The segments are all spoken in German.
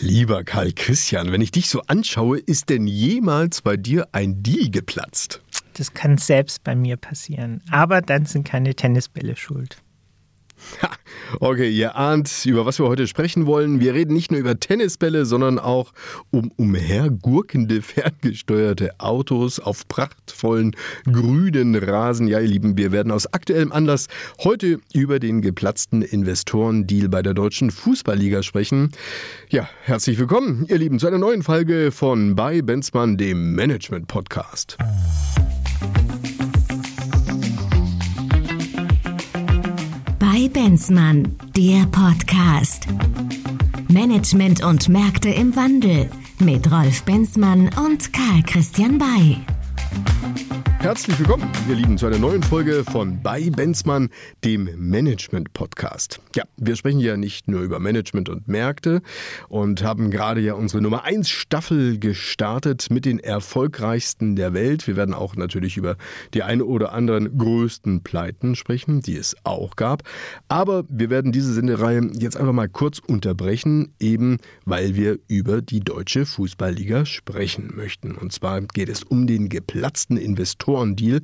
Lieber Karl Christian, wenn ich dich so anschaue, ist denn jemals bei dir ein Deal geplatzt? Das kann selbst bei mir passieren. Aber dann sind keine Tennisbälle schuld. Okay, ihr ahnt, über was wir heute sprechen wollen. Wir reden nicht nur über Tennisbälle, sondern auch um umhergurkende, ferngesteuerte Autos auf prachtvollen grünen Rasen. Ja, ihr Lieben, wir werden aus aktuellem Anlass heute über den geplatzten Investorendeal bei der Deutschen Fußballliga sprechen. Ja, herzlich willkommen, ihr Lieben, zu einer neuen Folge von bei Benzmann, dem Management-Podcast. Benzmann, der Podcast. Management und Märkte im Wandel mit Rolf Benzmann und Karl Christian Bay. Herzlich willkommen, ihr Lieben, zu einer neuen Folge von Bei Benzmann, dem Management-Podcast. Ja, wir sprechen ja nicht nur über Management und Märkte und haben gerade ja unsere Nummer 1 Staffel gestartet mit den erfolgreichsten der Welt. Wir werden auch natürlich über die eine oder anderen größten Pleiten sprechen, die es auch gab. Aber wir werden diese Sendereihe jetzt einfach mal kurz unterbrechen, eben weil wir über die deutsche Fußballliga sprechen möchten. Und zwar geht es um den geplatzten Investoren Investorendeal.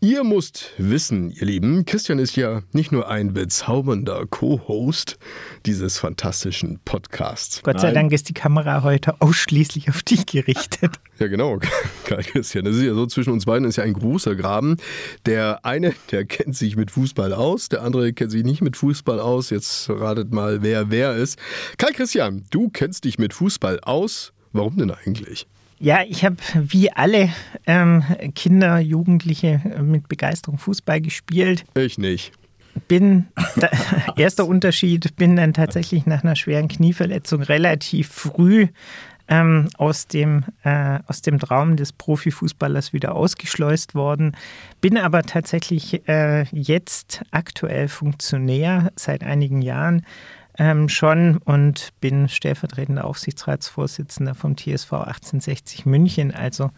Ihr müsst wissen, ihr Lieben, Christian ist ja nicht nur ein bezaubernder Co-Host dieses fantastischen Podcasts. Gott sei Nein. Dank ist die Kamera heute ausschließlich auf dich gerichtet. Ja, genau, Karl Christian. Das ist ja so, zwischen uns beiden ist ja ein großer Graben. Der eine, der kennt sich mit Fußball aus, der andere kennt sich nicht mit Fußball aus. Jetzt ratet mal, wer wer ist. Karl Christian, du kennst dich mit Fußball aus. Warum denn eigentlich? Ja, ich habe wie alle ähm, Kinder, Jugendliche äh, mit Begeisterung Fußball gespielt. Ich nicht. Bin, da, erster Unterschied, bin dann tatsächlich nach einer schweren Knieverletzung relativ früh ähm, aus, dem, äh, aus dem Traum des Profifußballers wieder ausgeschleust worden. Bin aber tatsächlich äh, jetzt aktuell Funktionär seit einigen Jahren ähm, schon und bin stellvertretender Aufsichtsratsvorsitzender vom TSV 1860 München, also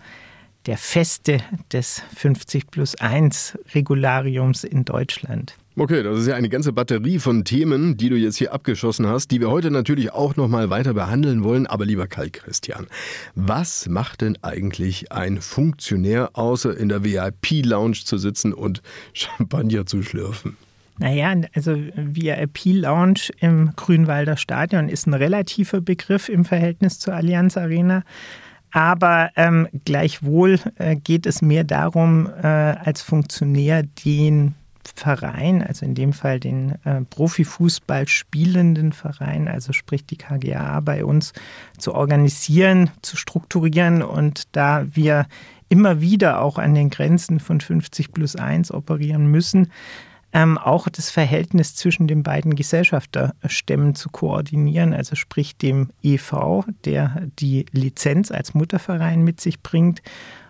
der Feste des 50 plus 1 Regulariums in Deutschland. Okay, das ist ja eine ganze Batterie von Themen, die du jetzt hier abgeschossen hast, die wir heute natürlich auch noch mal weiter behandeln wollen. Aber lieber Karl Christian, was macht denn eigentlich ein Funktionär, außer in der VIP-Lounge zu sitzen und Champagner zu schlürfen? Naja, also VIP-Lounge im Grünwalder Stadion ist ein relativer Begriff im Verhältnis zur Allianz Arena. Aber ähm, gleichwohl äh, geht es mehr darum, äh, als Funktionär den Verein, also in dem Fall den äh, Profifußball spielenden Verein, also sprich die KGA bei uns, zu organisieren, zu strukturieren. Und da wir immer wieder auch an den Grenzen von 50 plus 1 operieren müssen, ähm, auch das Verhältnis zwischen den beiden Gesellschafterstämmen zu koordinieren, also sprich dem EV, der die Lizenz als Mutterverein mit sich bringt,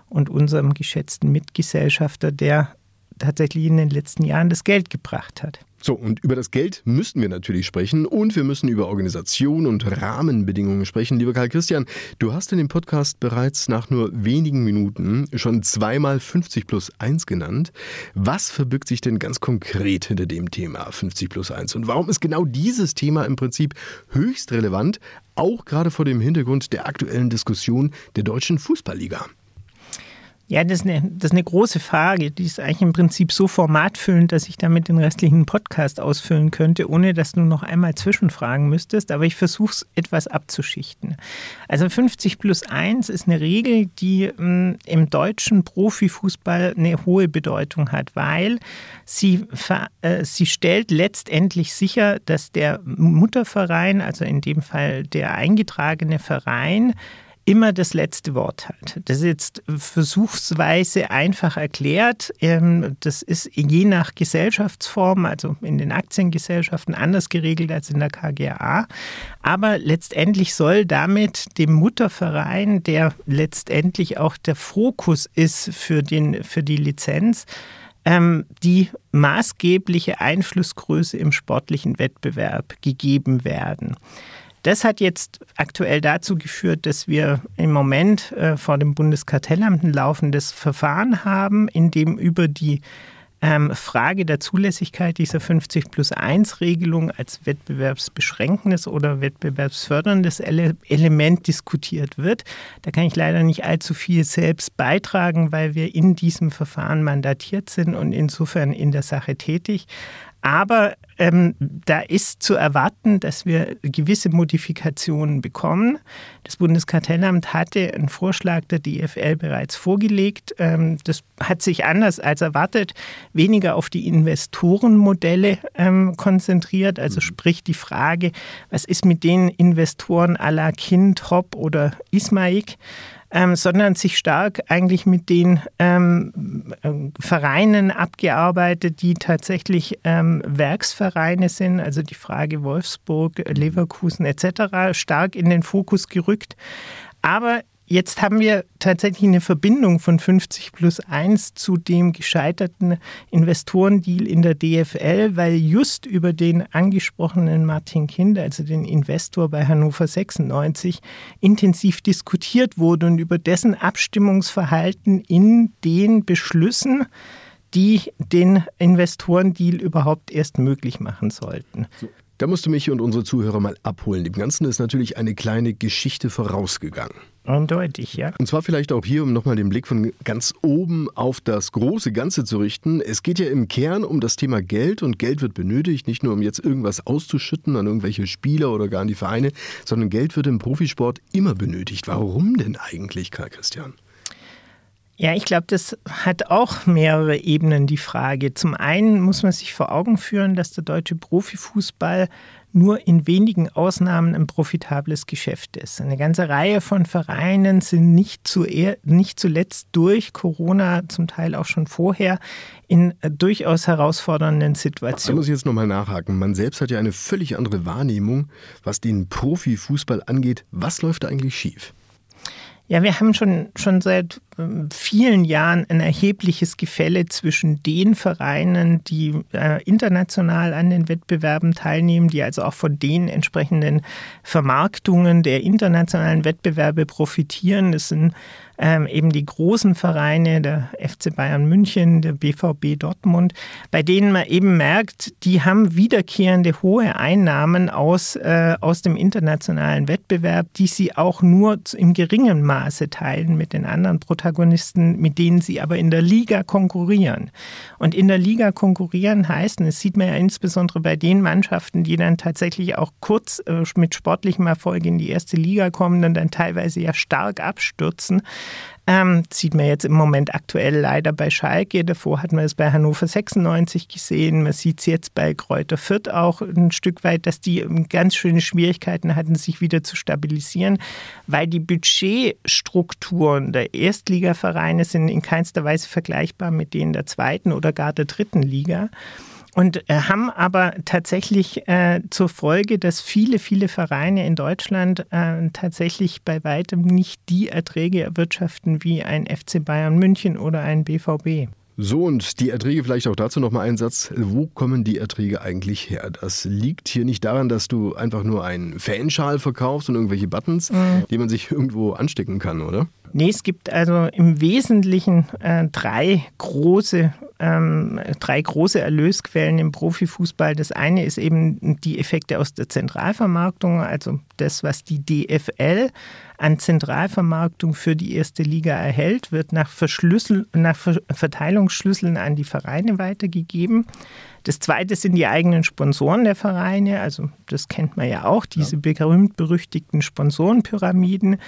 und unserem geschätzten Mitgesellschafter, der tatsächlich in den letzten Jahren das Geld gebracht hat. So, und über das Geld müssen wir natürlich sprechen und wir müssen über Organisation und Rahmenbedingungen sprechen. Lieber Karl Christian, du hast in dem Podcast bereits nach nur wenigen Minuten schon zweimal 50 plus 1 genannt. Was verbirgt sich denn ganz konkret hinter dem Thema 50 plus 1 und warum ist genau dieses Thema im Prinzip höchst relevant, auch gerade vor dem Hintergrund der aktuellen Diskussion der deutschen Fußballliga? Ja, das ist, eine, das ist eine große Frage. Die ist eigentlich im Prinzip so formatfüllend, dass ich damit den restlichen Podcast ausfüllen könnte, ohne dass du noch einmal zwischenfragen müsstest. Aber ich versuche es etwas abzuschichten. Also 50 plus 1 ist eine Regel, die mh, hm, im deutschen Profifußball eine hohe Bedeutung hat, weil sie, äh, sie stellt letztendlich sicher, dass der Mutterverein, also in dem Fall der eingetragene Verein, immer das letzte Wort hat. Das ist jetzt versuchsweise einfach erklärt. Ähm, das ist je nach Gesellschaftsform, also in den Aktiengesellschaften anders geregelt als in der KGA. Aber letztendlich soll damit dem Mutterverein, der letztendlich auch der Fokus ist für, den, für die Lizenz, ähm, die maßgebliche Einflussgröße im sportlichen Wettbewerb gegeben werden. Das hat jetzt aktuell dazu geführt, dass wir im Moment äh, vor dem Bundeskartellamt ein laufendes Verfahren haben, in dem über die ähm, Frage der Zulässigkeit dieser 50 plus 1 Regelung als wettbewerbsbeschränkendes oder wettbewerbsförderndes Ele Element diskutiert wird. Da kann ich leider nicht allzu viel selbst beitragen, weil wir in diesem Verfahren mandatiert sind und insofern in der Sache tätig. Aber ähm, da ist zu erwarten, dass wir gewisse Modifikationen bekommen. Das Bundeskartellamt hatte einen Vorschlag der DFL bereits vorgelegt. Ähm, das hat sich anders als erwartet weniger auf die Investorenmodelle ähm, konzentriert. Also mhm. sprich die Frage, was ist mit den Investoren à la Kind, Hopp oder Ismaik? Ähm, sondern sich stark eigentlich mit den ähm, äh, Vereinen abgearbeitet, die tatsächlich ähm, Werksvereine sind, also die Frage Wolfsburg, Leverkusen etc., stark in den Fokus gerückt. Aber Jetzt haben wir tatsächlich eine Verbindung von 50 plus 1 zu dem gescheiterten Investorendeal in der DFL, weil just über den angesprochenen Martin Kinder, also den Investor bei Hannover 96, intensiv diskutiert wurde und über dessen Abstimmungsverhalten in den Beschlüssen, die den Investorendeal überhaupt erst möglich machen sollten. Da musst du mich und unsere Zuhörer mal abholen. Dem Ganzen ist natürlich eine kleine Geschichte vorausgegangen. Eindeutig, ja. Und zwar vielleicht auch hier, um nochmal den Blick von ganz oben auf das große Ganze zu richten. Es geht ja im Kern um das Thema Geld und Geld wird benötigt, nicht nur um jetzt irgendwas auszuschütten an irgendwelche Spieler oder gar an die Vereine, sondern Geld wird im Profisport immer benötigt. Warum denn eigentlich, Karl Christian? Ja, ich glaube, das hat auch mehrere Ebenen, die Frage. Zum einen muss man sich vor Augen führen, dass der deutsche Profifußball nur in wenigen Ausnahmen ein profitables Geschäft ist. Eine ganze Reihe von Vereinen sind nicht, zu, nicht zuletzt durch Corona, zum Teil auch schon vorher, in durchaus herausfordernden Situationen. Da muss ich jetzt nochmal nachhaken. Man selbst hat ja eine völlig andere Wahrnehmung, was den Profifußball angeht. Was läuft da eigentlich schief? Ja, wir haben schon, schon seit ähm, vielen Jahren ein erhebliches Gefälle zwischen den Vereinen, die äh, international an den Wettbewerben teilnehmen, die also auch von den entsprechenden Vermarktungen der internationalen Wettbewerbe profitieren. Das sind ähm, eben die großen Vereine, der FC Bayern München, der BVB Dortmund, bei denen man eben merkt, die haben wiederkehrende hohe Einnahmen aus, äh, aus dem internationalen Wettbewerb, die sie auch nur im geringen Maße teilen mit den anderen Protagonisten, mit denen sie aber in der Liga konkurrieren. Und in der Liga konkurrieren heißt, und das sieht man ja insbesondere bei den Mannschaften, die dann tatsächlich auch kurz äh, mit sportlichem Erfolg in die erste Liga kommen und dann teilweise ja stark abstürzen, ähm, sieht man jetzt im Moment aktuell leider bei Schalke. Davor hat man es bei Hannover 96 gesehen. Man sieht es jetzt bei Kräuter Fürth auch ein Stück weit, dass die ganz schöne Schwierigkeiten hatten, sich wieder zu stabilisieren, weil die Budgetstrukturen der Erstligavereine sind in keinster Weise vergleichbar mit denen der zweiten oder gar der dritten Liga und äh, haben aber tatsächlich äh, zur Folge, dass viele, viele Vereine in Deutschland äh, tatsächlich bei weitem nicht die Erträge erwirtschaften wie ein FC Bayern München oder ein BVB. So, und die Erträge, vielleicht auch dazu nochmal ein Satz. Wo kommen die Erträge eigentlich her? Das liegt hier nicht daran, dass du einfach nur einen Fanschal verkaufst und irgendwelche Buttons, mhm. die man sich irgendwo anstecken kann, oder? Nee, es gibt also im Wesentlichen äh, drei große ähm, drei große Erlösquellen im Profifußball. Das eine ist eben die Effekte aus der Zentralvermarktung, also das, was die DFL an Zentralvermarktung für die erste Liga erhält, wird nach, Verschlüssel nach Verteilungsschlüsseln an die Vereine weitergegeben. Das zweite sind die eigenen Sponsoren der Vereine. Also das kennt man ja auch, diese ja. berühmt-berüchtigten Sponsorenpyramiden.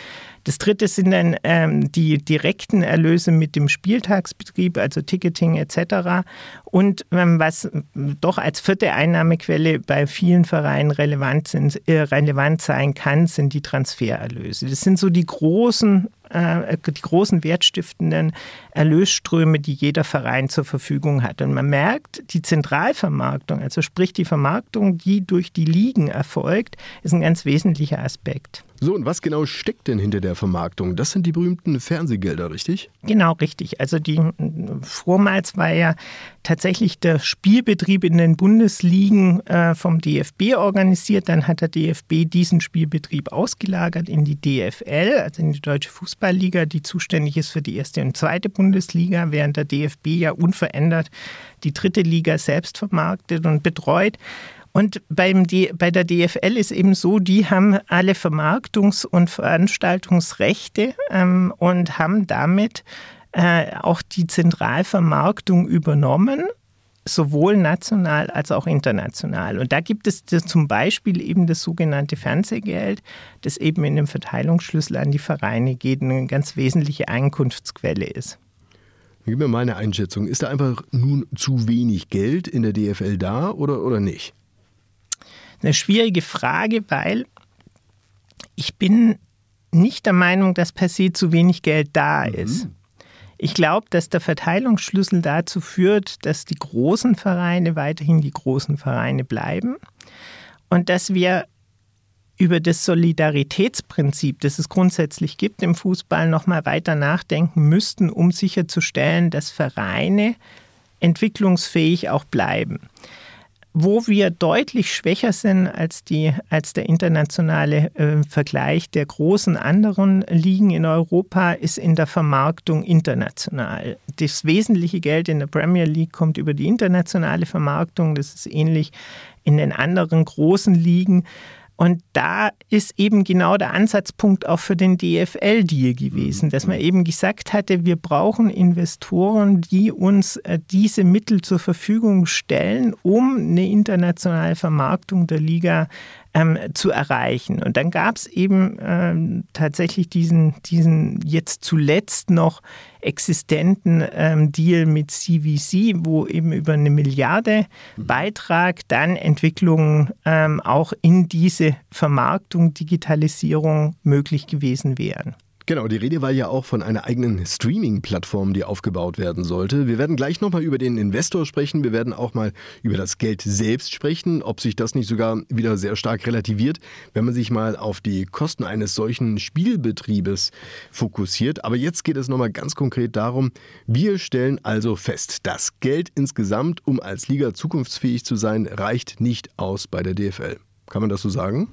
Das dritte sind dann ähm, die direkten Erlöse mit dem Spieltagsbetrieb, also Ticketing etc. Und ähm, was doch als vierte Einnahmequelle bei vielen Vereinen relevant, sind, äh, relevant sein kann, sind die Transfererlöse. Das sind so die großen die großen wertstiftenden Erlösströme, die jeder Verein zur Verfügung hat. Und man merkt, die Zentralvermarktung, also sprich die Vermarktung, die durch die Ligen erfolgt, ist ein ganz wesentlicher Aspekt. So, und was genau steckt denn hinter der Vermarktung? Das sind die berühmten Fernsehgelder, richtig? Genau, richtig. Also die vormals war ja tatsächlich der Spielbetrieb in den Bundesligen äh, vom DFB organisiert. Dann hat der DFB diesen Spielbetrieb ausgelagert in die DFL, also in die Deutsche Fußball Fußballliga, die zuständig ist für die erste und zweite Bundesliga, während der DFB ja unverändert die dritte Liga selbst vermarktet und betreut. Und beim D bei der DFL ist eben so, die haben alle Vermarktungs- und Veranstaltungsrechte ähm, und haben damit äh, auch die Zentralvermarktung übernommen sowohl national als auch international. Und da gibt es zum Beispiel eben das sogenannte Fernsehgeld, das eben in dem Verteilungsschlüssel an die Vereine geht und eine ganz wesentliche Einkunftsquelle ist. Gib mir mal eine Einschätzung. Ist da einfach nun zu wenig Geld in der DFL da oder, oder nicht? Eine schwierige Frage, weil ich bin nicht der Meinung, dass per se zu wenig Geld da mhm. ist. Ich glaube, dass der Verteilungsschlüssel dazu führt, dass die großen Vereine weiterhin die großen Vereine bleiben und dass wir über das Solidaritätsprinzip, das es grundsätzlich gibt im Fußball, noch mal weiter nachdenken müssten, um sicherzustellen, dass Vereine entwicklungsfähig auch bleiben. Wo wir deutlich schwächer sind als, die, als der internationale äh, Vergleich der großen anderen Ligen in Europa, ist in der Vermarktung international. Das wesentliche Geld in der Premier League kommt über die internationale Vermarktung. Das ist ähnlich in den anderen großen Ligen. Und da ist eben genau der Ansatzpunkt auch für den DFL-Deal gewesen, dass man eben gesagt hatte, wir brauchen Investoren, die uns äh, diese Mittel zur Verfügung stellen, um eine internationale Vermarktung der Liga ähm, zu erreichen. Und dann gab es eben ähm, tatsächlich diesen, diesen jetzt zuletzt noch existenten ähm, Deal mit CVC, wo eben über eine Milliarde mhm. Beitrag dann Entwicklungen ähm, auch in diese Vermarktung, Digitalisierung möglich gewesen wären. Genau, die Rede war ja auch von einer eigenen Streaming-Plattform, die aufgebaut werden sollte. Wir werden gleich nochmal über den Investor sprechen. Wir werden auch mal über das Geld selbst sprechen, ob sich das nicht sogar wieder sehr stark relativiert, wenn man sich mal auf die Kosten eines solchen Spielbetriebes fokussiert. Aber jetzt geht es nochmal ganz konkret darum, wir stellen also fest, das Geld insgesamt, um als Liga zukunftsfähig zu sein, reicht nicht aus bei der DFL. Kann man das so sagen?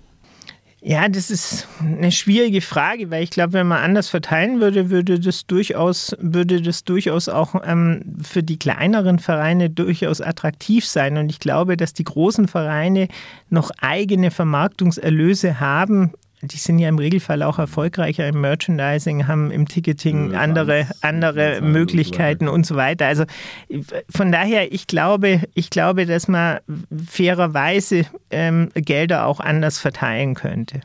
Ja, das ist eine schwierige Frage, weil ich glaube, wenn man anders verteilen würde, würde das durchaus, würde das durchaus auch ähm, für die kleineren Vereine durchaus attraktiv sein. Und ich glaube, dass die großen Vereine noch eigene Vermarktungserlöse haben, die sind ja im Regelfall auch erfolgreicher im Merchandising, haben im Ticketing ja, andere, andere Möglichkeiten und so weiter. Also von daher, ich glaube, ich glaube, dass man fairerweise ähm, Gelder auch anders verteilen könnte.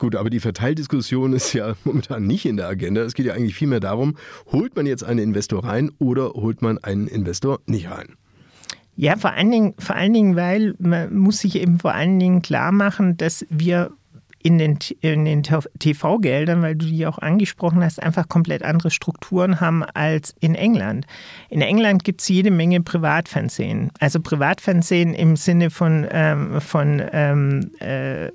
Gut, aber die Verteildiskussion ist ja momentan nicht in der Agenda. Es geht ja eigentlich vielmehr darum, holt man jetzt einen Investor rein oder holt man einen Investor nicht rein? Ja, vor allen Dingen, vor allen Dingen, weil man muss sich eben vor allen Dingen klar machen, dass wir in den, in den TV-Geldern, weil du die auch angesprochen hast, einfach komplett andere Strukturen haben als in England. In England gibt es jede Menge Privatfernsehen. Also Privatfernsehen im Sinne von, ähm, von ähm, äh,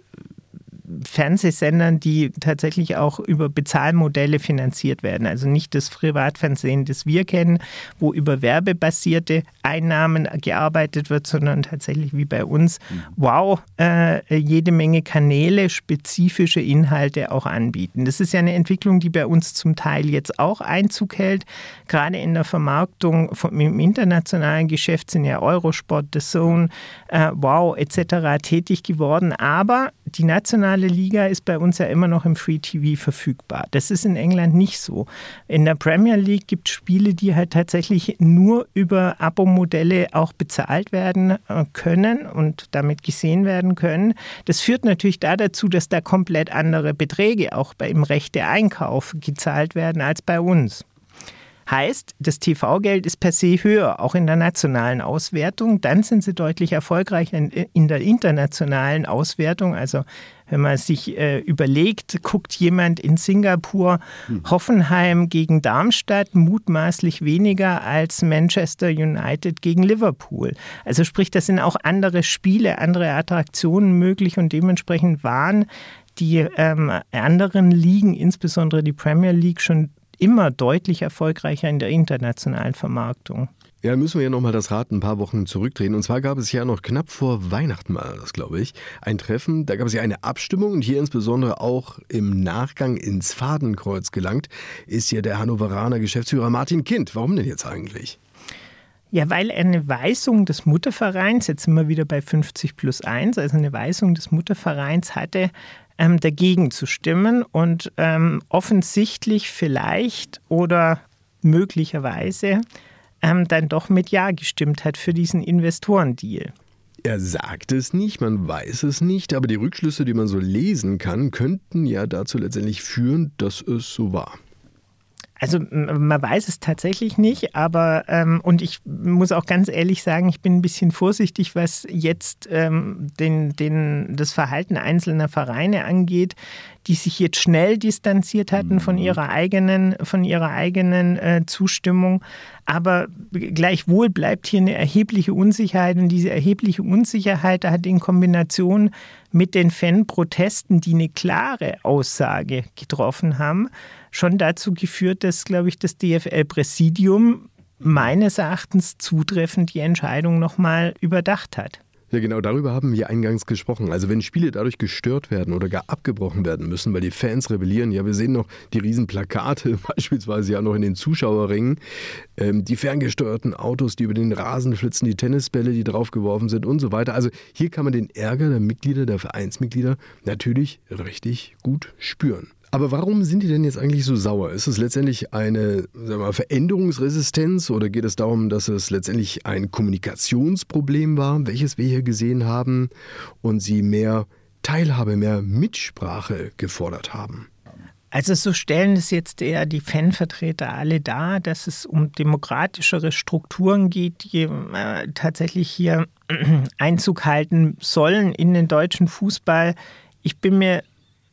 Fernsehsendern, die tatsächlich auch über Bezahlmodelle finanziert werden. Also nicht das Privatfernsehen, das wir kennen, wo über werbebasierte Einnahmen gearbeitet wird, sondern tatsächlich wie bei uns, mhm. wow, äh, jede Menge Kanäle, spezifische Inhalte auch anbieten. Das ist ja eine Entwicklung, die bei uns zum Teil jetzt auch Einzug hält. Gerade in der Vermarktung vom, im internationalen Geschäft sind ja Eurosport, The Zone, äh, Wow etc. tätig geworden. Aber die nationale Liga ist bei uns ja immer noch im Free TV verfügbar. Das ist in England nicht so. In der Premier League gibt es Spiele, die halt tatsächlich nur über Abo-Modelle auch bezahlt werden äh, können und damit gesehen werden können. Das führt natürlich da dazu, dass da komplett andere Beträge auch beim Rechte-Einkauf gezahlt werden als bei uns. Heißt, das TV-Geld ist per se höher, auch in der nationalen Auswertung. Dann sind sie deutlich erfolgreicher in der internationalen Auswertung. Also wenn man sich äh, überlegt, guckt jemand in Singapur hm. Hoffenheim gegen Darmstadt mutmaßlich weniger als Manchester United gegen Liverpool. Also sprich, das sind auch andere Spiele, andere Attraktionen möglich und dementsprechend waren die ähm, anderen Ligen, insbesondere die Premier League, schon immer deutlich erfolgreicher in der internationalen Vermarktung. Ja, müssen wir ja nochmal das Rad ein paar Wochen zurückdrehen. Und zwar gab es ja noch knapp vor Weihnachten mal, das glaube ich, ein Treffen. Da gab es ja eine Abstimmung und hier insbesondere auch im Nachgang ins Fadenkreuz gelangt, ist ja der Hannoveraner Geschäftsführer Martin Kind. Warum denn jetzt eigentlich? Ja, weil eine Weisung des Muttervereins, jetzt sind wir wieder bei 50 plus 1, also eine Weisung des Muttervereins hatte, ähm, dagegen zu stimmen und ähm, offensichtlich vielleicht oder möglicherweise ähm, dann doch mit Ja gestimmt hat für diesen Investorendeal. Er sagt es nicht, man weiß es nicht, aber die Rückschlüsse, die man so lesen kann, könnten ja dazu letztendlich führen, dass es so war. Also man weiß es tatsächlich nicht, aber ähm, und ich muss auch ganz ehrlich sagen, ich bin ein bisschen vorsichtig, was jetzt ähm, den, den, das Verhalten einzelner Vereine angeht, die sich jetzt schnell distanziert hatten von mhm. ihrer eigenen, von ihrer eigenen äh, Zustimmung. Aber gleichwohl bleibt hier eine erhebliche Unsicherheit und diese erhebliche Unsicherheit hat in Kombination mit den Fanprotesten, die eine klare Aussage getroffen haben, schon dazu geführt, dass, glaube ich, das DFL-Präsidium meines Erachtens zutreffend die Entscheidung nochmal überdacht hat. Ja, genau darüber haben wir eingangs gesprochen. Also wenn Spiele dadurch gestört werden oder gar abgebrochen werden müssen, weil die Fans rebellieren, ja, wir sehen noch die Riesenplakate, beispielsweise ja noch in den Zuschauerringen, ähm, die ferngesteuerten Autos, die über den Rasen flitzen, die Tennisbälle, die draufgeworfen sind und so weiter. Also hier kann man den Ärger der Mitglieder, der Vereinsmitglieder natürlich richtig gut spüren. Aber warum sind die denn jetzt eigentlich so sauer? Ist es letztendlich eine mal, Veränderungsresistenz oder geht es darum, dass es letztendlich ein Kommunikationsproblem war, welches wir hier gesehen haben und sie mehr Teilhabe, mehr Mitsprache gefordert haben? Also so stellen es jetzt eher die Fanvertreter alle dar, dass es um demokratischere Strukturen geht, die äh, tatsächlich hier Einzug halten sollen in den deutschen Fußball. Ich bin mir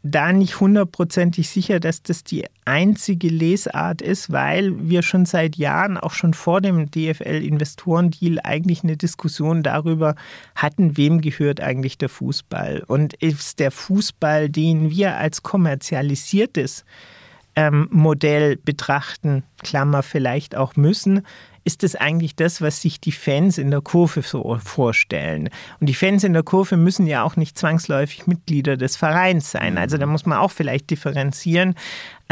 da nicht hundertprozentig sicher, dass das die einzige Lesart ist, weil wir schon seit Jahren, auch schon vor dem DFL-Investorendeal, eigentlich eine Diskussion darüber hatten, wem gehört eigentlich der Fußball. Und ist der Fußball, den wir als kommerzialisiertes ähm, Modell betrachten, Klammer vielleicht auch müssen, ist es eigentlich das, was sich die Fans in der Kurve so vorstellen. Und die Fans in der Kurve müssen ja auch nicht zwangsläufig Mitglieder des Vereins sein. Also da muss man auch vielleicht differenzieren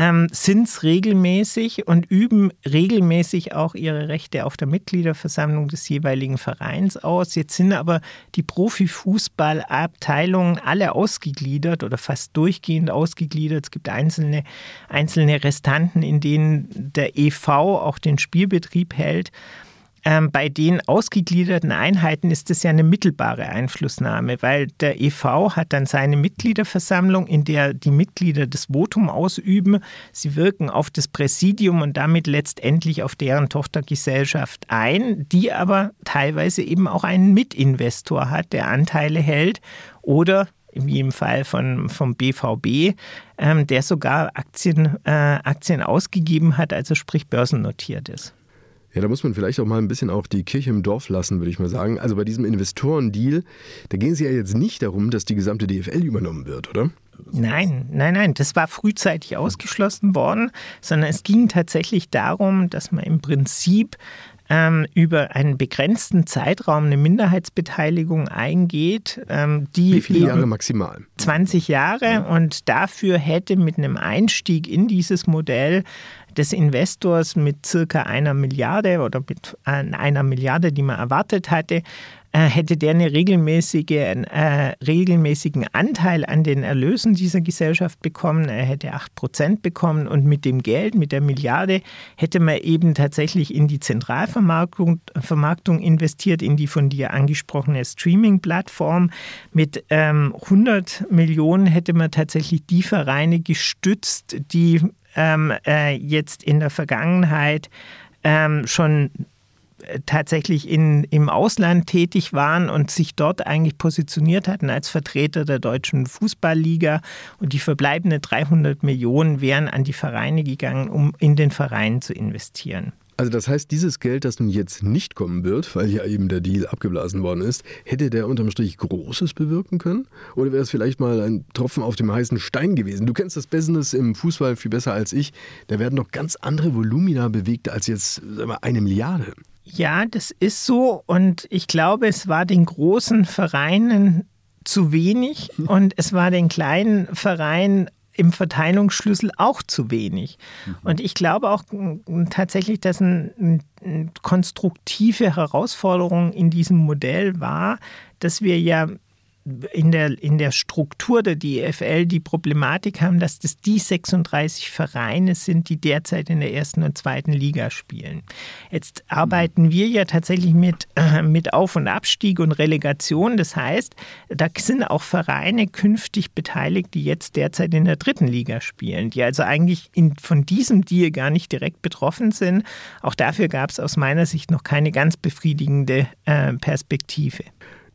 ähm, sind es regelmäßig und üben regelmäßig auch ihre Rechte auf der Mitgliederversammlung des jeweiligen Vereins aus. Jetzt sind aber die Profifußballabteilungen alle ausgegliedert oder fast durchgehend ausgegliedert. Es gibt einzelne, einzelne Restanten, in denen der EV auch den Spielbetrieb hält. Ähm, bei den ausgegliederten Einheiten ist es ja eine mittelbare Einflussnahme, weil der EV hat dann seine Mitgliederversammlung, in der die Mitglieder das Votum ausüben. Sie wirken auf das Präsidium und damit letztendlich auf deren Tochtergesellschaft ein, die aber teilweise eben auch einen Mitinvestor hat, der Anteile hält oder wie im Fall von, vom BVB, ähm, der sogar Aktien, äh, Aktien ausgegeben hat, also sprich börsennotiert ist. Ja, da muss man vielleicht auch mal ein bisschen auch die Kirche im Dorf lassen, würde ich mal sagen. Also bei diesem Investorendeal, da ging es ja jetzt nicht darum, dass die gesamte DFL übernommen wird, oder? Nein, nein, nein, das war frühzeitig ausgeschlossen worden, sondern es ging tatsächlich darum, dass man im Prinzip ähm, über einen begrenzten Zeitraum eine Minderheitsbeteiligung eingeht, ähm, die Wie viele Jahre maximal? 20 Jahre ja. und dafür hätte mit einem Einstieg in dieses Modell des Investors mit circa einer Milliarde oder mit einer Milliarde, die man erwartet hatte, äh, hätte der einen regelmäßige, äh, regelmäßigen Anteil an den Erlösen dieser Gesellschaft bekommen. Er hätte 8% bekommen und mit dem Geld, mit der Milliarde, hätte man eben tatsächlich in die Zentralvermarktung Vermarktung investiert, in die von dir angesprochene Streaming-Plattform. Mit ähm, 100 Millionen hätte man tatsächlich die Vereine gestützt, die ähm, äh, jetzt in der Vergangenheit ähm, schon äh, tatsächlich in, im Ausland tätig waren und sich dort eigentlich positioniert hatten als Vertreter der deutschen Fußballliga. Und die verbleibenden 300 Millionen wären an die Vereine gegangen, um in den Verein zu investieren. Also das heißt, dieses Geld, das nun jetzt nicht kommen wird, weil ja eben der Deal abgeblasen worden ist, hätte der unterm Strich Großes bewirken können? Oder wäre es vielleicht mal ein Tropfen auf dem heißen Stein gewesen? Du kennst das Business im Fußball viel besser als ich. Da werden noch ganz andere Volumina bewegt als jetzt sagen wir, eine Milliarde. Ja, das ist so und ich glaube, es war den großen Vereinen zu wenig und es war den kleinen Vereinen im Verteilungsschlüssel auch zu wenig. Mhm. Und ich glaube auch tatsächlich, dass eine ein konstruktive Herausforderung in diesem Modell war, dass wir ja in der, in der Struktur der DFL die Problematik haben, dass das die 36 Vereine sind, die derzeit in der ersten und zweiten Liga spielen. Jetzt arbeiten wir ja tatsächlich mit, äh, mit Auf- und Abstieg und Relegation. Das heißt, da sind auch Vereine künftig beteiligt, die jetzt derzeit in der dritten Liga spielen, die also eigentlich in, von diesem Deal gar nicht direkt betroffen sind. Auch dafür gab es aus meiner Sicht noch keine ganz befriedigende äh, Perspektive.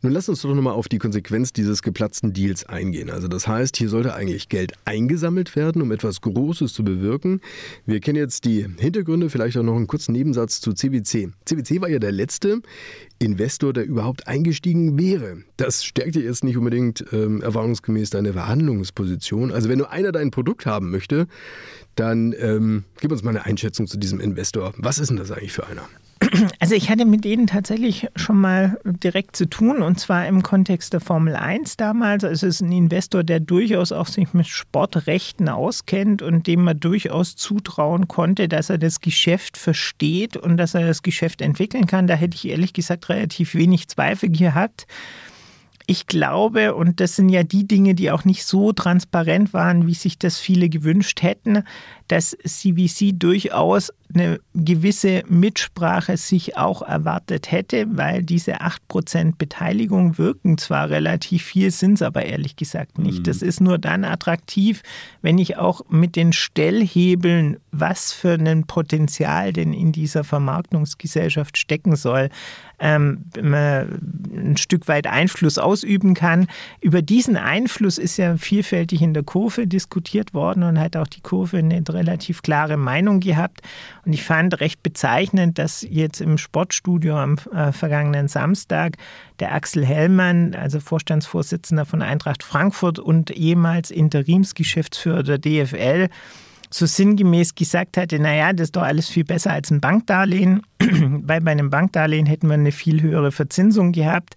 Nun lass uns doch nochmal auf die Konsequenz dieses geplatzten Deals eingehen. Also das heißt, hier sollte eigentlich Geld eingesammelt werden, um etwas Großes zu bewirken. Wir kennen jetzt die Hintergründe, vielleicht auch noch einen kurzen Nebensatz zu CBC. CBC war ja der letzte Investor, der überhaupt eingestiegen wäre. Das stärkt ja jetzt nicht unbedingt ähm, erfahrungsgemäß deine Verhandlungsposition. Also wenn nur einer dein Produkt haben möchte, dann ähm, gib uns mal eine Einschätzung zu diesem Investor. Was ist denn das eigentlich für einer? Also ich hatte mit denen tatsächlich schon mal direkt zu tun und zwar im Kontext der Formel 1 damals. Also es ist ein Investor, der durchaus auch sich mit Sportrechten auskennt und dem man durchaus zutrauen konnte, dass er das Geschäft versteht und dass er das Geschäft entwickeln kann. Da hätte ich ehrlich gesagt relativ wenig Zweifel gehabt. Ich glaube, und das sind ja die Dinge, die auch nicht so transparent waren, wie sich das viele gewünscht hätten, dass CVC durchaus eine gewisse Mitsprache sich auch erwartet hätte, weil diese 8% Beteiligung wirken zwar relativ viel, sind es aber ehrlich gesagt nicht. Mhm. Das ist nur dann attraktiv, wenn ich auch mit den Stellhebeln, was für ein Potenzial denn in dieser Vermarktungsgesellschaft stecken soll, ähm, ein Stück weit Einfluss ausüben kann. Über diesen Einfluss ist ja vielfältig in der Kurve diskutiert worden und hat auch die Kurve eine relativ klare Meinung gehabt. Und ich fand recht bezeichnend, dass jetzt im Sportstudio am äh, vergangenen Samstag der Axel Hellmann, also Vorstandsvorsitzender von Eintracht Frankfurt und ehemals Interimsgeschäftsführer der DFL, so sinngemäß gesagt hatte, naja, das ist doch alles viel besser als ein Bankdarlehen, weil bei einem Bankdarlehen hätten wir eine viel höhere Verzinsung gehabt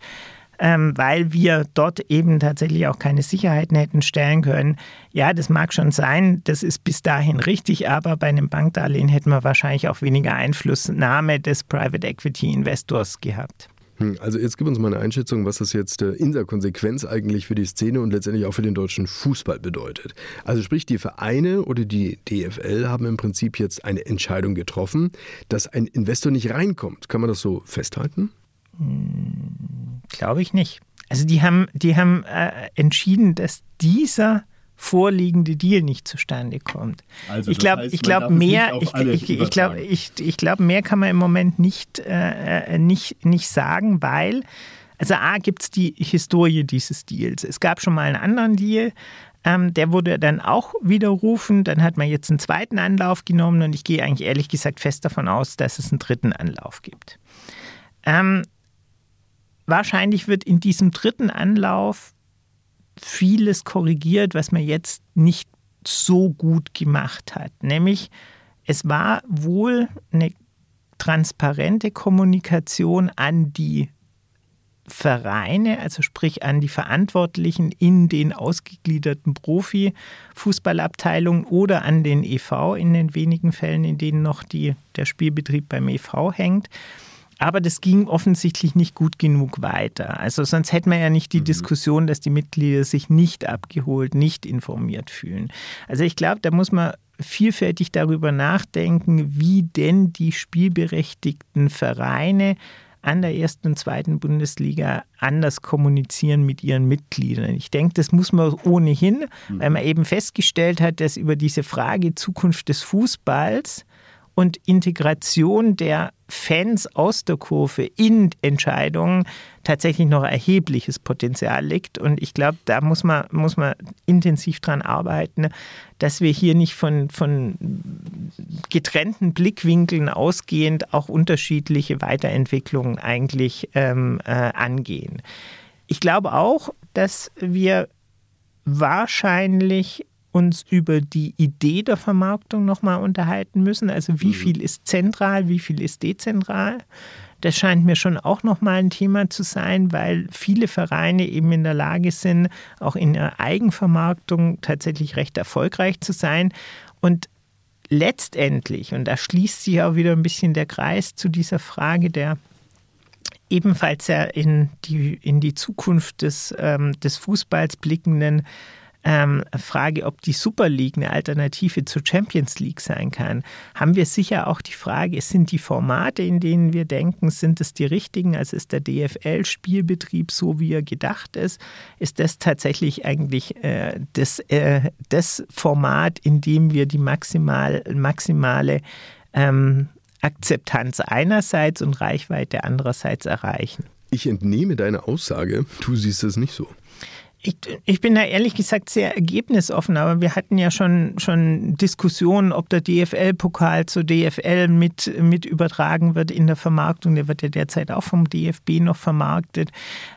ähm, weil wir dort eben tatsächlich auch keine Sicherheiten hätten stellen können. Ja, das mag schon sein, das ist bis dahin richtig, aber bei einem Bankdarlehen hätten wir wahrscheinlich auch weniger Einflussnahme des Private Equity Investors gehabt. Hm, also jetzt gib uns mal eine Einschätzung, was das jetzt äh, in der Konsequenz eigentlich für die Szene und letztendlich auch für den deutschen Fußball bedeutet. Also sprich, die Vereine oder die DFL haben im Prinzip jetzt eine Entscheidung getroffen, dass ein Investor nicht reinkommt. Kann man das so festhalten? Hm, Glaube ich nicht. Also die haben, die haben äh, entschieden, dass dieser vorliegende Deal nicht zustande kommt. Also ich glaube, ich glaube mehr, ich, ich, ich glaube, ich, ich glaube mehr kann man im Moment nicht, äh, äh nicht, nicht sagen, weil also A gibt es die Historie dieses Deals. Es gab schon mal einen anderen Deal, ähm, der wurde dann auch widerrufen. Dann hat man jetzt einen zweiten Anlauf genommen und ich gehe eigentlich ehrlich gesagt fest davon aus, dass es einen dritten Anlauf gibt. Ähm, wahrscheinlich wird in diesem dritten Anlauf vieles korrigiert, was man jetzt nicht so gut gemacht hat. Nämlich, es war wohl eine transparente Kommunikation an die Vereine, also sprich an die Verantwortlichen in den ausgegliederten Profi-Fußballabteilungen oder an den EV in den wenigen Fällen, in denen noch die, der Spielbetrieb beim EV hängt. Aber das ging offensichtlich nicht gut genug weiter. Also sonst hätten wir ja nicht die mhm. Diskussion, dass die Mitglieder sich nicht abgeholt, nicht informiert fühlen. Also ich glaube, da muss man vielfältig darüber nachdenken, wie denn die spielberechtigten Vereine an der ersten und zweiten Bundesliga anders kommunizieren mit ihren Mitgliedern. Ich denke, das muss man ohnehin, mhm. weil man eben festgestellt hat, dass über diese Frage Zukunft des Fußballs und Integration der Fans aus der Kurve in Entscheidungen tatsächlich noch erhebliches Potenzial liegt. Und ich glaube, da muss man, muss man intensiv dran arbeiten, dass wir hier nicht von, von getrennten Blickwinkeln ausgehend auch unterschiedliche Weiterentwicklungen eigentlich ähm, äh, angehen. Ich glaube auch, dass wir wahrscheinlich uns über die Idee der Vermarktung nochmal unterhalten müssen. Also wie mhm. viel ist zentral, wie viel ist dezentral. Das scheint mir schon auch nochmal ein Thema zu sein, weil viele Vereine eben in der Lage sind, auch in der Eigenvermarktung tatsächlich recht erfolgreich zu sein. Und letztendlich, und da schließt sich auch wieder ein bisschen der Kreis zu dieser Frage der ebenfalls ja in die, in die Zukunft des, ähm, des Fußballs blickenden ähm, Frage, ob die Super League eine Alternative zur Champions League sein kann, haben wir sicher auch die Frage, sind die Formate, in denen wir denken, sind es die richtigen? Also ist der DFL-Spielbetrieb so, wie er gedacht ist? Ist das tatsächlich eigentlich äh, das, äh, das Format, in dem wir die maximal, maximale ähm, Akzeptanz einerseits und Reichweite andererseits erreichen? Ich entnehme deine Aussage, du siehst es nicht so. Ich, ich, bin da ehrlich gesagt sehr ergebnisoffen, aber wir hatten ja schon, schon Diskussionen, ob der DFL-Pokal zur DFL mit, mit übertragen wird in der Vermarktung. Der wird ja derzeit auch vom DFB noch vermarktet.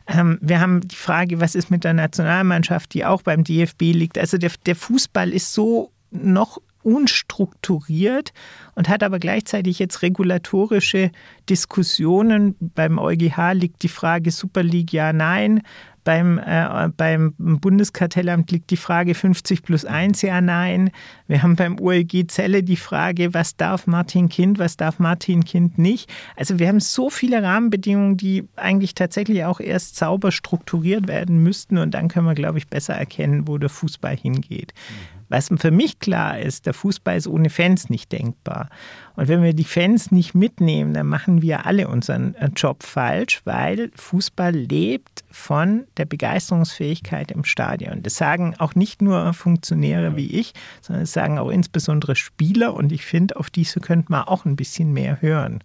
Ähm, wir haben die Frage, was ist mit der Nationalmannschaft, die auch beim DFB liegt. Also der, der Fußball ist so noch unstrukturiert und hat aber gleichzeitig jetzt regulatorische Diskussionen. Beim EuGH liegt die Frage Super League ja, nein. Beim, äh, beim Bundeskartellamt liegt die Frage 50 plus 1, ja, nein. Wir haben beim OLG Zelle die Frage, was darf Martin Kind, was darf Martin Kind nicht. Also wir haben so viele Rahmenbedingungen, die eigentlich tatsächlich auch erst sauber strukturiert werden müssten und dann können wir, glaube ich, besser erkennen, wo der Fußball hingeht. Mhm. Was für mich klar ist, der Fußball ist ohne Fans nicht denkbar. Und wenn wir die Fans nicht mitnehmen, dann machen wir alle unseren äh, Job falsch, weil Fußball lebt von der Begeisterungsfähigkeit im Stadion. Das sagen auch nicht nur Funktionäre wie ich, sondern das sagen auch insbesondere Spieler. Und ich finde, auf diese könnte man auch ein bisschen mehr hören.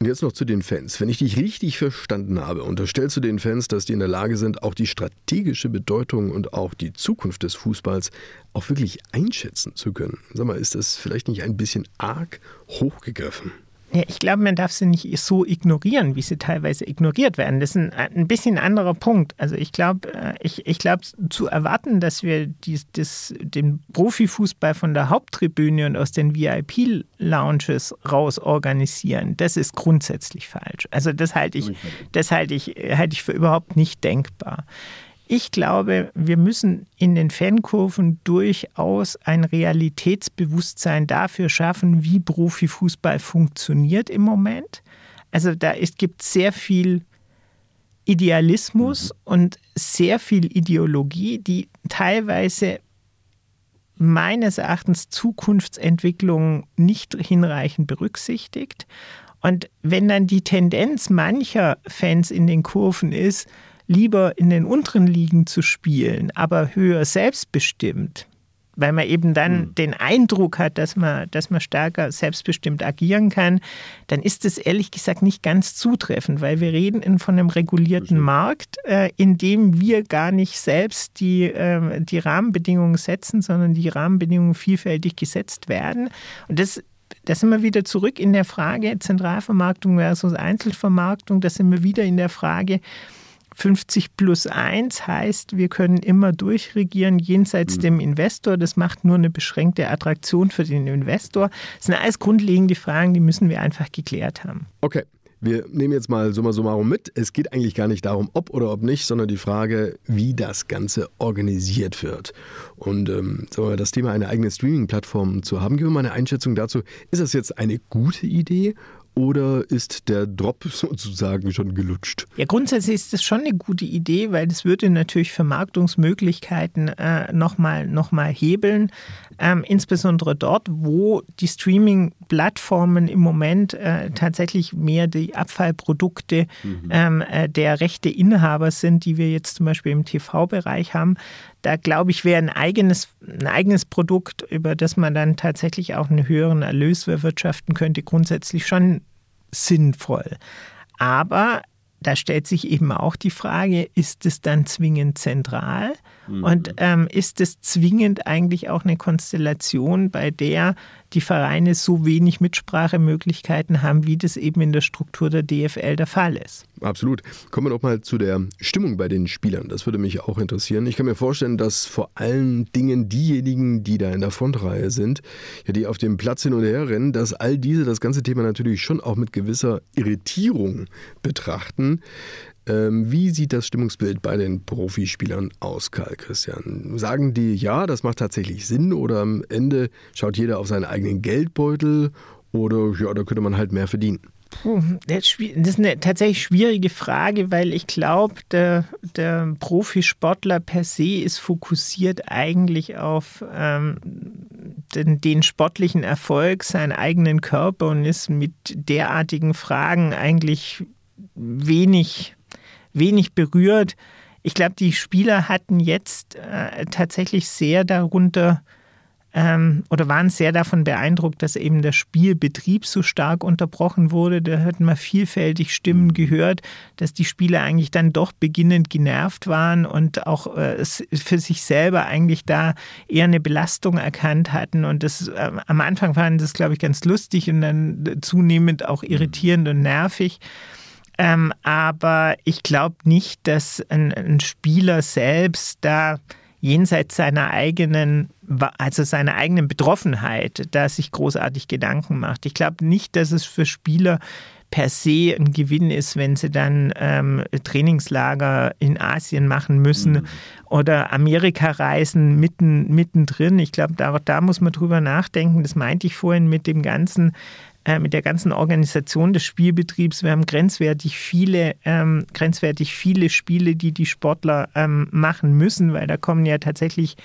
Und jetzt noch zu den Fans. Wenn ich dich richtig verstanden habe, unterstellst du den Fans, dass die in der Lage sind, auch die strategische Bedeutung und auch die Zukunft des Fußballs auch wirklich einschätzen zu können. Sag mal, ist das vielleicht nicht ein bisschen arg hochgegriffen? Ja, ich glaube, man darf sie nicht so ignorieren, wie sie teilweise ignoriert werden. Das ist ein, ein bisschen anderer Punkt. Also ich glaube, äh, ich, ich glaube, zu erwarten, dass wir dies, das, den Profifußball von der Haupttribüne und aus den VIP-Lounges raus organisieren, das ist grundsätzlich falsch. Also das halte ich, das halte ich, halte ich für überhaupt nicht denkbar. Ich glaube, wir müssen in den Fankurven durchaus ein Realitätsbewusstsein dafür schaffen, wie Profifußball funktioniert im Moment. Also da gibt es sehr viel Idealismus mhm. und sehr viel Ideologie, die teilweise meines Erachtens Zukunftsentwicklung nicht hinreichend berücksichtigt. Und wenn dann die Tendenz mancher Fans in den Kurven ist, lieber in den unteren Ligen zu spielen, aber höher selbstbestimmt, weil man eben dann mhm. den Eindruck hat, dass man, dass man stärker selbstbestimmt agieren kann, dann ist es ehrlich gesagt nicht ganz zutreffend, weil wir reden von einem regulierten Markt, äh, in dem wir gar nicht selbst die, äh, die Rahmenbedingungen setzen, sondern die Rahmenbedingungen vielfältig gesetzt werden. Und das da sind wir wieder zurück in der Frage Zentralvermarktung versus Einzelvermarktung. Da sind wir wieder in der Frage, 50 plus 1 heißt, wir können immer durchregieren jenseits mhm. dem Investor. Das macht nur eine beschränkte Attraktion für den Investor. Das sind alles grundlegende Fragen, die müssen wir einfach geklärt haben. Okay. Wir nehmen jetzt mal summa summarum mit. Es geht eigentlich gar nicht darum, ob oder ob nicht, sondern die Frage, wie das Ganze organisiert wird. Und ähm, wir, das Thema, eine eigene Streaming-Plattform zu haben, geben wir mal eine Einschätzung dazu. Ist das jetzt eine gute Idee oder ist der Drop sozusagen schon gelutscht? Ja, grundsätzlich ist das schon eine gute Idee, weil das würde natürlich Vermarktungsmöglichkeiten äh, nochmal noch mal hebeln. Ähm, insbesondere dort, wo die Streaming-Plattformen im Moment äh, tatsächlich mehr die Abfallprodukte mhm. ähm, äh, der Rechteinhaber sind, die wir jetzt zum Beispiel im TV-Bereich haben. Da glaube ich, wäre ein eigenes, ein eigenes Produkt, über das man dann tatsächlich auch einen höheren Erlös erwirtschaften könnte, grundsätzlich schon sinnvoll. Aber da stellt sich eben auch die Frage, ist es dann zwingend zentral? Mhm. Und ähm, ist es zwingend eigentlich auch eine Konstellation, bei der die Vereine so wenig Mitsprachemöglichkeiten haben, wie das eben in der Struktur der DFL der Fall ist. Absolut. Kommen wir noch mal zu der Stimmung bei den Spielern. Das würde mich auch interessieren. Ich kann mir vorstellen, dass vor allen Dingen diejenigen, die da in der Frontreihe sind, ja, die auf dem Platz hin und her rennen, dass all diese das ganze Thema natürlich schon auch mit gewisser Irritierung betrachten. Ähm, wie sieht das Stimmungsbild bei den Profispielern aus, Karl Christian? Sagen die, ja, das macht tatsächlich Sinn oder am Ende schaut jeder auf seinen eigenen Geldbeutel oder ja, da könnte man halt mehr verdienen? Puh, das ist eine tatsächlich schwierige Frage, weil ich glaube, der, der Profisportler per se ist fokussiert eigentlich auf ähm, den, den, sportlichen Erfolg, seinen eigenen Körper und ist mit derartigen Fragen eigentlich wenig wenig berührt. Ich glaube, die Spieler hatten jetzt äh, tatsächlich sehr darunter ähm, oder waren sehr davon beeindruckt, dass eben der Spielbetrieb so stark unterbrochen wurde. Da hatten wir vielfältig Stimmen gehört, dass die Spieler eigentlich dann doch beginnend genervt waren und auch äh, für sich selber eigentlich da eher eine Belastung erkannt hatten. Und das äh, am Anfang fanden das, glaube ich, ganz lustig und dann zunehmend auch irritierend und nervig. Ähm, aber ich glaube nicht, dass ein, ein, Spieler selbst da jenseits seiner eigenen, also seiner eigenen Betroffenheit, da sich großartig Gedanken macht. Ich glaube nicht, dass es für Spieler per se ein Gewinn ist, wenn sie dann ähm, Trainingslager in Asien machen müssen mhm. oder Amerika reisen mitten, mittendrin. Ich glaube, da, da muss man drüber nachdenken. Das meinte ich vorhin mit dem ganzen äh, mit der ganzen Organisation des Spielbetriebs. Wir haben grenzwertig viele, ähm, grenzwertig viele Spiele, die die Sportler ähm, machen müssen, weil da kommen ja tatsächlich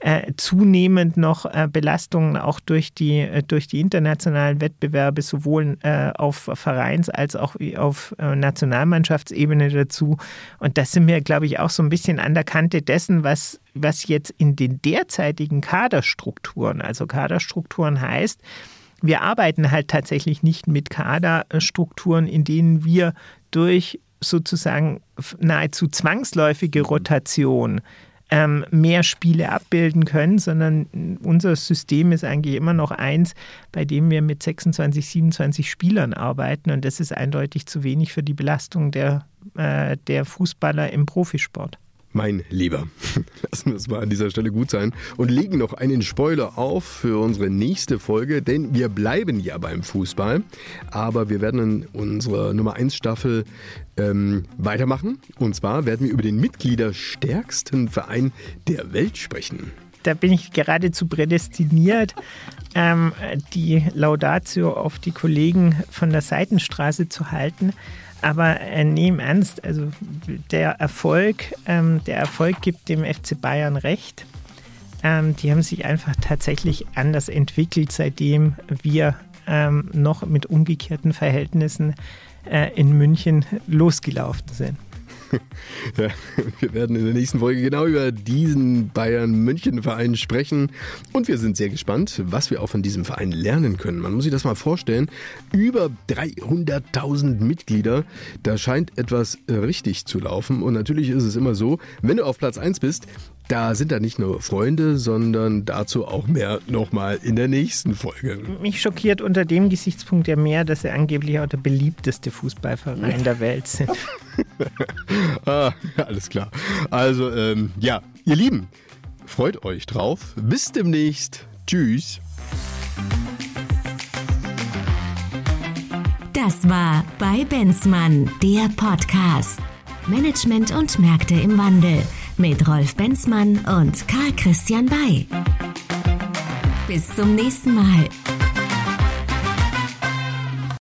äh, zunehmend noch äh, Belastungen auch durch die, äh, durch die internationalen Wettbewerbe, sowohl äh, auf Vereins- als auch auf Nationalmannschaftsebene dazu. Und das sind wir, glaube ich, auch so ein bisschen an der Kante dessen, was was jetzt in den derzeitigen Kaderstrukturen, also Kaderstrukturen heißt, wir arbeiten halt tatsächlich nicht mit Kaderstrukturen, in denen wir durch sozusagen nahezu zwangsläufige mhm. Rotation ähm, mehr Spiele abbilden können, sondern unser System ist eigentlich immer noch eins, bei dem wir mit 26, 27 Spielern arbeiten und das ist eindeutig zu wenig für die Belastung der, äh, der Fußballer im Profisport. Mein Lieber, lassen wir es mal an dieser Stelle gut sein und legen noch einen Spoiler auf für unsere nächste Folge, denn wir bleiben ja beim Fußball, aber wir werden in unserer Nummer 1 Staffel ähm, weitermachen. Und zwar werden wir über den mitgliederstärksten Verein der Welt sprechen. Da bin ich geradezu prädestiniert, ähm, die Laudatio auf die Kollegen von der Seitenstraße zu halten. Aber äh, nehmen ernst, also der Erfolg, ähm, der Erfolg gibt dem FC Bayern recht. Ähm, die haben sich einfach tatsächlich anders entwickelt, seitdem wir ähm, noch mit umgekehrten Verhältnissen äh, in München losgelaufen sind. Ja, wir werden in der nächsten Folge genau über diesen Bayern-München-Verein sprechen. Und wir sind sehr gespannt, was wir auch von diesem Verein lernen können. Man muss sich das mal vorstellen. Über 300.000 Mitglieder. Da scheint etwas richtig zu laufen. Und natürlich ist es immer so, wenn du auf Platz 1 bist, da sind da nicht nur Freunde, sondern dazu auch mehr nochmal in der nächsten Folge. Mich schockiert unter dem Gesichtspunkt ja mehr, dass sie angeblich auch der beliebteste Fußballverein der Welt sind. ah, alles klar. Also, ähm, ja, ihr Lieben, freut euch drauf. Bis demnächst. Tschüss. Das war bei Benzmann, der Podcast. Management und Märkte im Wandel mit Rolf Benzmann und Karl Christian Bay. Bis zum nächsten Mal.